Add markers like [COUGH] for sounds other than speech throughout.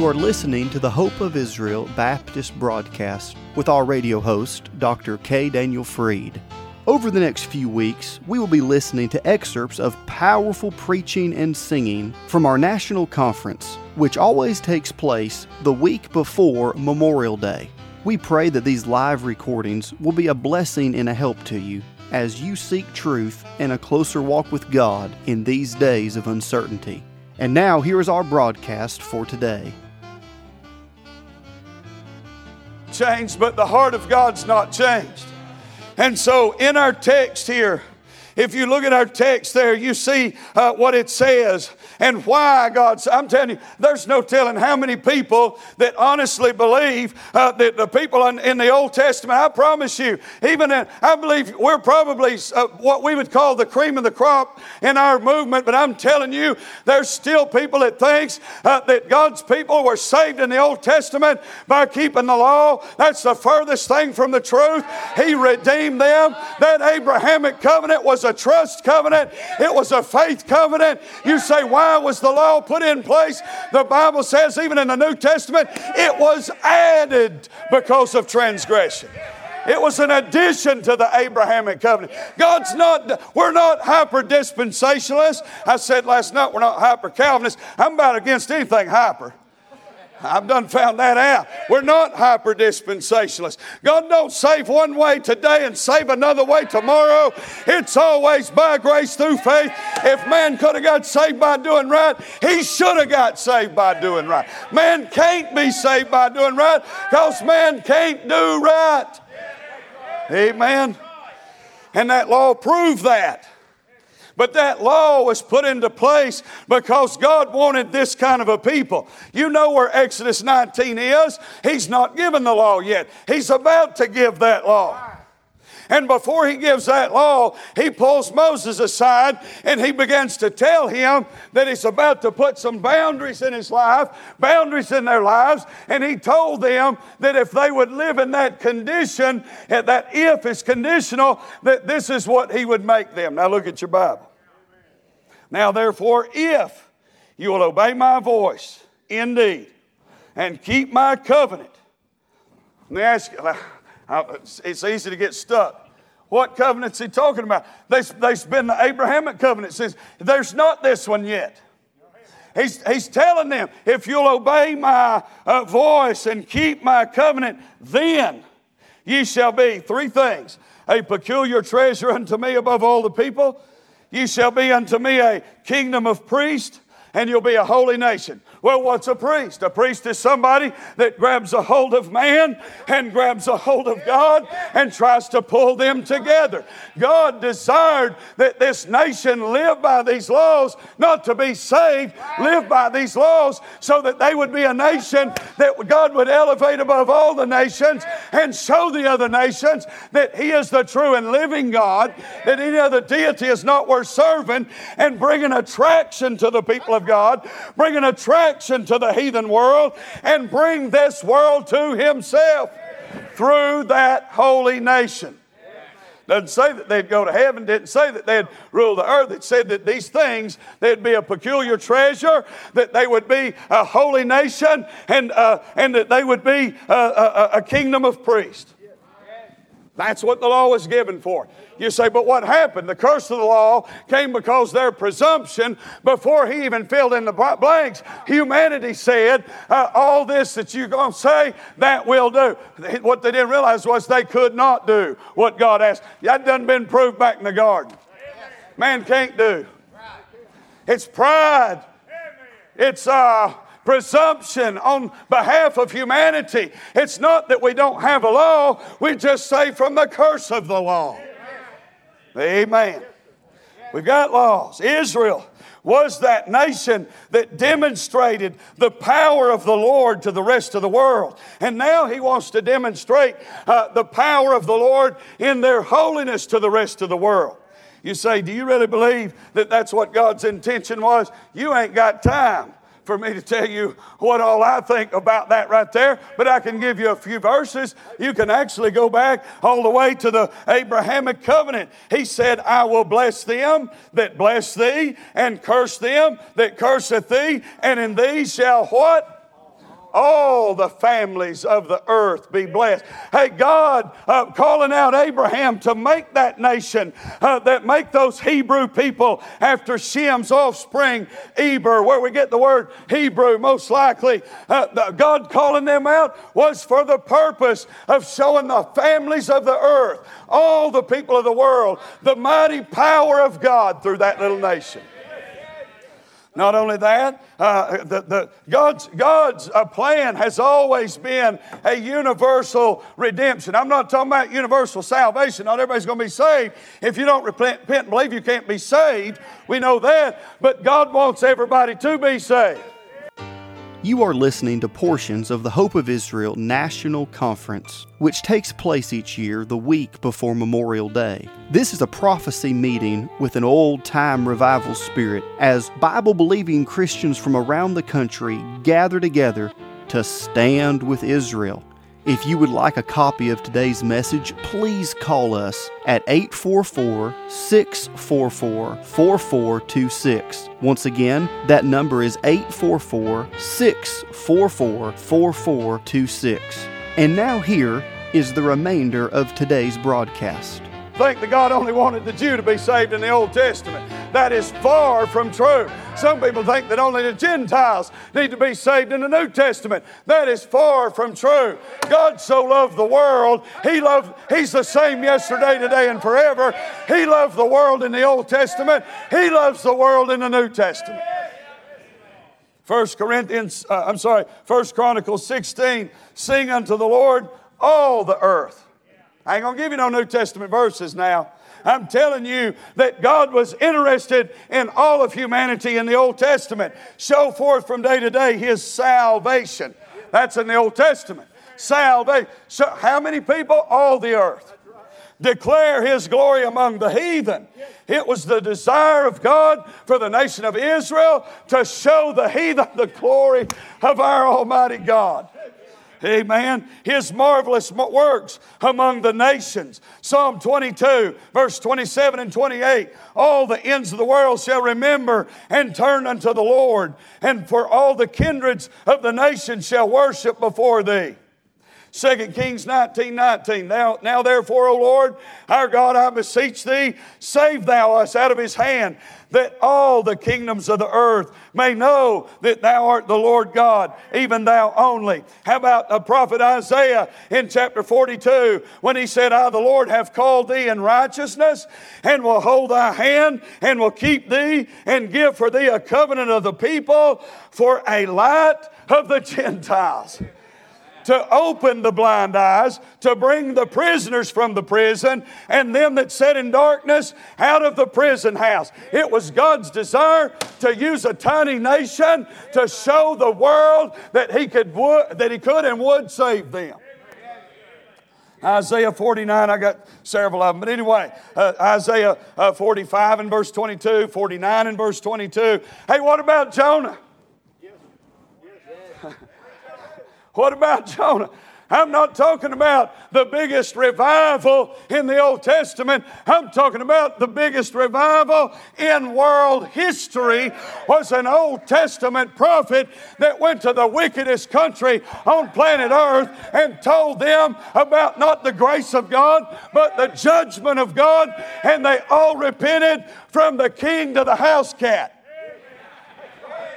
You are listening to the Hope of Israel Baptist broadcast with our radio host, Dr. K. Daniel Freed. Over the next few weeks, we will be listening to excerpts of powerful preaching and singing from our national conference, which always takes place the week before Memorial Day. We pray that these live recordings will be a blessing and a help to you as you seek truth and a closer walk with God in these days of uncertainty. And now, here is our broadcast for today. Changed, but the heart of God's not changed. And so, in our text here, if you look at our text there, you see uh, what it says and why God. I'm telling you, there's no telling how many people that honestly believe uh, that the people in, in, the Old Testament. I promise you, even in, I believe we're probably uh, what we would call the cream of the crop in our movement. But I'm telling you, there's still people that thinks uh, that God's people were saved in the Old Testament by keeping the law. That's the furthest thing from the truth. He redeemed them. That Abrahamic covenant was a trust covenant. It was a faith covenant. You say, why? Why was the law put in place? The Bible says, even in the New Testament, it was added because of transgression. It was an addition to the Abrahamic covenant. God's not, we're not hyper dispensationalists. I said last night we're not hyper Calvinists. I'm about against anything hyper. I've done found that out. We're not hyper dispensationalists. God don't save one way today and save another way tomorrow. It's always by grace through faith. If man could have got saved by doing right, he should have got saved by doing right. Man can't be saved by doing right because man can't do right. Amen. And that law proved that. But that law was put into place because God wanted this kind of a people. You know where Exodus 19 is? He's not given the law yet, He's about to give that law. And before he gives that law, he pulls Moses aside and he begins to tell him that he's about to put some boundaries in his life, boundaries in their lives. And he told them that if they would live in that condition, that if is conditional, that this is what he would make them. Now look at your Bible. Now, therefore, if you will obey my voice indeed and keep my covenant, let me ask you, it's easy to get stuck. What covenant's he talking about? There's, there's been the Abrahamic covenant. Says there's not this one yet. He's, he's telling them, if you'll obey my uh, voice and keep my covenant, then ye shall be three things a peculiar treasure unto me above all the people, Ye shall be unto me a kingdom of priests, and you'll be a holy nation. Well, what's a priest? A priest is somebody that grabs a hold of man and grabs a hold of God and tries to pull them together. God desired that this nation live by these laws, not to be saved, live by these laws so that they would be a nation that God would elevate above all the nations and show the other nations that He is the true and living God, that any other deity is not worth serving, and bring an attraction to the people of God, bring an attraction to the heathen world and bring this world to himself through that holy nation. Doesn't say that they'd go to heaven, didn't say that they'd rule the earth. It said that these things, they'd be a peculiar treasure, that they would be a holy nation, and, uh, and that they would be a, a, a kingdom of priests. That's what the law was given for. You say, but what happened? The curse of the law came because their presumption, before he even filled in the blanks, humanity said, uh, All this that you're going to say, that will do. What they didn't realize was they could not do what God asked. That done been proved back in the garden. Man can't do. It's pride. It's uh, presumption on behalf of humanity. It's not that we don't have a law, we just say from the curse of the law. Amen. We've got laws. Israel was that nation that demonstrated the power of the Lord to the rest of the world. And now he wants to demonstrate uh, the power of the Lord in their holiness to the rest of the world. You say, Do you really believe that that's what God's intention was? You ain't got time for me to tell you what all I think about that right there, but I can give you a few verses. You can actually go back all the way to the Abrahamic covenant. He said, I will bless them that bless thee, and curse them that curseth thee, and in thee shall what? All the families of the earth be blessed. Hey, God uh, calling out Abraham to make that nation, uh, that make those Hebrew people after Shem's offspring, Eber, where we get the word Hebrew most likely. Uh, God calling them out was for the purpose of showing the families of the earth, all the people of the world, the mighty power of God through that little nation. Not only that, uh, the, the, God's, God's uh, plan has always been a universal redemption. I'm not talking about universal salvation. Not everybody's going to be saved. If you don't repent, repent and believe, you can't be saved. We know that. But God wants everybody to be saved. You are listening to portions of the Hope of Israel National Conference, which takes place each year the week before Memorial Day. This is a prophecy meeting with an old time revival spirit as Bible believing Christians from around the country gather together to stand with Israel if you would like a copy of today's message, please call us at 844 644 4426. Once again, that number is 844 644 4426. And now, here is the remainder of today's broadcast think that God only wanted the Jew to be saved in the Old Testament. That is far from true. Some people think that only the Gentiles need to be saved in the New Testament. That is far from true. God so loved the world. He loved, He's the same yesterday, today, and forever. He loved the world in the Old Testament. He loves the world in the New Testament. First Corinthians, uh, I'm sorry, First Chronicles 16, sing unto the Lord all the earth. I ain't to give you no New Testament verses now. I'm telling you that God was interested in all of humanity in the Old Testament. Show forth from day to day His salvation. That's in the Old Testament. Salvation. So how many people? All the earth. Declare His glory among the heathen. It was the desire of God for the nation of Israel to show the heathen the glory of our Almighty God. Amen. His marvelous works among the nations. Psalm 22, verse 27 and 28. All the ends of the world shall remember and turn unto the Lord, and for all the kindreds of the nations shall worship before thee. 2 Kings 19 19. Now, now therefore, O Lord, our God, I beseech thee, save thou us out of his hand, that all the kingdoms of the earth may know that thou art the Lord God, even thou only. How about the prophet Isaiah in chapter 42 when he said, I, the Lord, have called thee in righteousness and will hold thy hand and will keep thee and give for thee a covenant of the people for a light of the [LAUGHS] Gentiles to open the blind eyes, to bring the prisoners from the prison, and them that sat in darkness out of the prison house. It was God's desire to use a tiny nation to show the world that He could, that he could and would save them. Isaiah 49, I got several of them. But anyway, uh, Isaiah uh, 45 and verse 22, 49 and verse 22. Hey, what about Jonah? What about Jonah? I'm not talking about the biggest revival in the Old Testament. I'm talking about the biggest revival in world history was an Old Testament prophet that went to the wickedest country on planet Earth and told them about not the grace of God, but the judgment of God, and they all repented from the king to the house cat.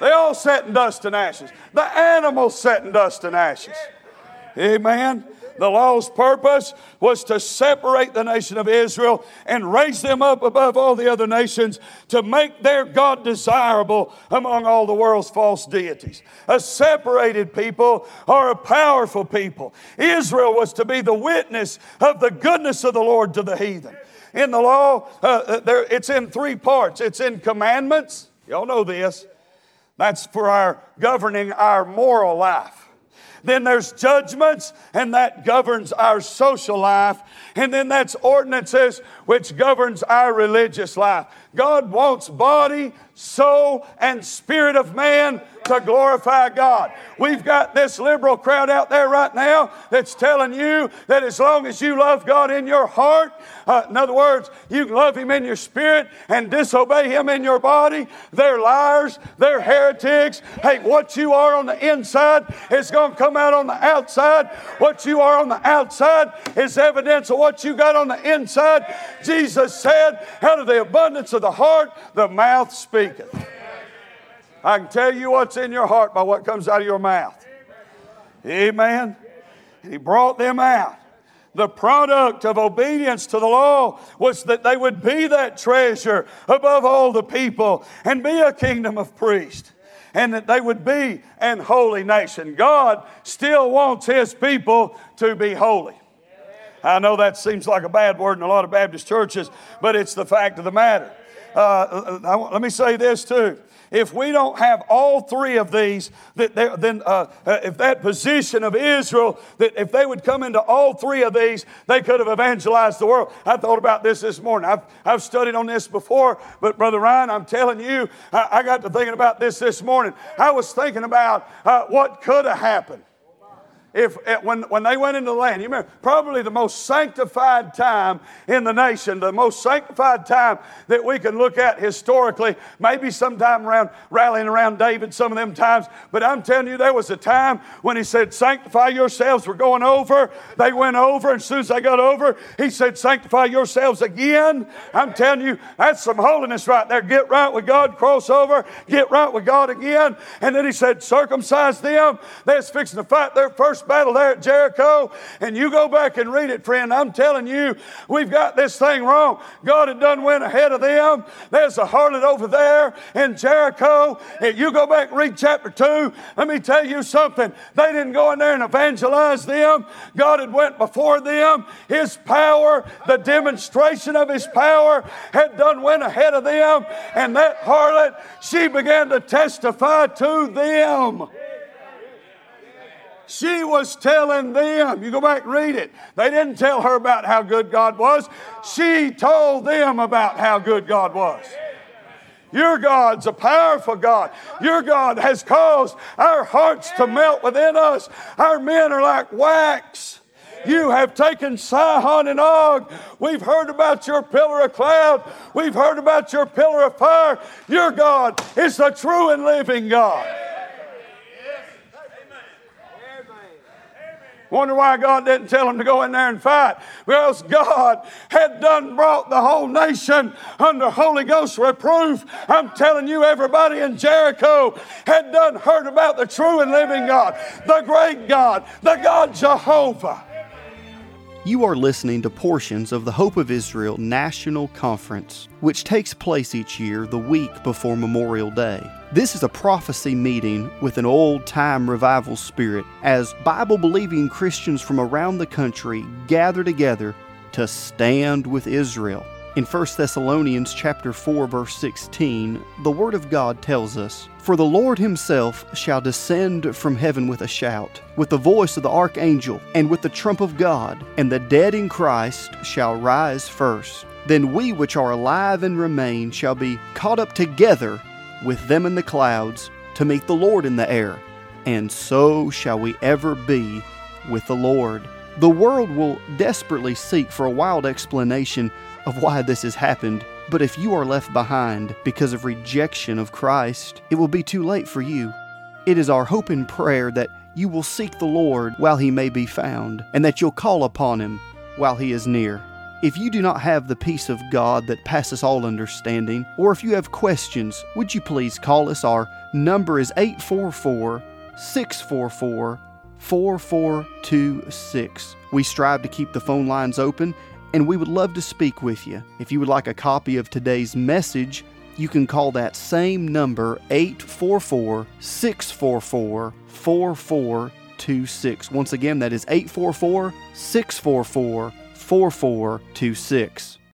They all sat in dust and ashes. The animals sat in dust and ashes. Amen. The law's purpose was to separate the nation of Israel and raise them up above all the other nations to make their God desirable among all the world's false deities. A separated people are a powerful people. Israel was to be the witness of the goodness of the Lord to the heathen. In the law, uh, uh there, it's in three parts it's in commandments. Y'all know this. That's for our governing our moral life. Then there's judgments, and that governs our social life. And then that's ordinances, which governs our religious life. God wants body, soul, and spirit of man to glorify God. We've got this liberal crowd out there right now that's telling you that as long as you love God in your heart, uh, in other words, you love Him in your spirit and disobey Him in your body, they're liars, they're heretics. Hey, what you are on the inside is going to come out on the outside. What you are on the outside is evidence of what you got on the inside. Jesus said, out of the abundance of the heart, the mouth speaketh. I can tell you what's in your heart by what comes out of your mouth. Amen. He brought them out. The product of obedience to the law was that they would be that treasure above all the people and be a kingdom of priests and that they would be an holy nation. God still wants His people to be holy. I know that seems like a bad word in a lot of Baptist churches, but it's the fact of the matter. Uh, uh, uh let me say this too. If we don't have all three of these, that then uh, uh, if that position of Israel, that if they would come into all three of these, they could have evangelized the world. I thought about this this morning. I've, I've studied on this before, but Brother Ryan, I'm telling you, I, I got to thinking about this this morning. I was thinking about uh, what could have happened if, eh, when, when they went into the land, you remember, probably the most sanctified time in the nation, the most sanctified time that we can look at historically, maybe sometime around rallying around David, some of them times. But I'm telling you, there was a time when he said, Sanctify yourselves. We're going over. They went over, and as soon as they got over, he said, Sanctify yourselves again. I'm telling you, that's some holiness right there. Get right with God, cross over, get right with God again. And then he said, Circumcise them. They're fixing to fight their first first battle there at Jericho, and you go back and read it, friend, I'm telling you, we've got this thing wrong. God had done went ahead of them. There's a harlot over there in Jericho. And you go back and read chapter 2. Let me tell you something. They didn't go in there and evangelize them. God had went before them. His power, the demonstration of his power had done went ahead of them. And that harlot, she began to testify to them. She was telling them, you go back and read it. They didn't tell her about how good God was. She told them about how good God was. Your God's a powerful God. Your God has caused our hearts to melt within us. Our men are like wax. You have taken Sihon and Og. We've heard about your pillar of cloud. We've heard about your pillar of fire. Your God is the true and living God. Wonder why God didn't tell them to go in there and fight. Because God had done brought the whole nation under Holy Ghost reproof. I'm telling you, everybody in Jericho had done heard about the true and living God, the great God, the God Jehovah. You are listening to portions of the Hope of Israel National Conference, which takes place each year the week before Memorial Day. This is a prophecy meeting with an old time revival spirit as Bible believing Christians from around the country gather together to stand with Israel. In 1 Thessalonians chapter 4 verse 16, the word of God tells us, "For the Lord himself shall descend from heaven with a shout, with the voice of the archangel, and with the trump of God, and the dead in Christ shall rise first. Then we which are alive and remain shall be caught up together with them in the clouds to meet the Lord in the air, and so shall we ever be with the Lord." The world will desperately seek for a wild explanation of why this has happened, but if you are left behind because of rejection of Christ, it will be too late for you. It is our hope and prayer that you will seek the Lord while he may be found, and that you'll call upon him while he is near. If you do not have the peace of God that passes all understanding, or if you have questions, would you please call us? Our number is 844 644 4426. We strive to keep the phone lines open and we would love to speak with you. If you would like a copy of today's message, you can call that same number 844 644 4426. Once again, that is 844 644 4426.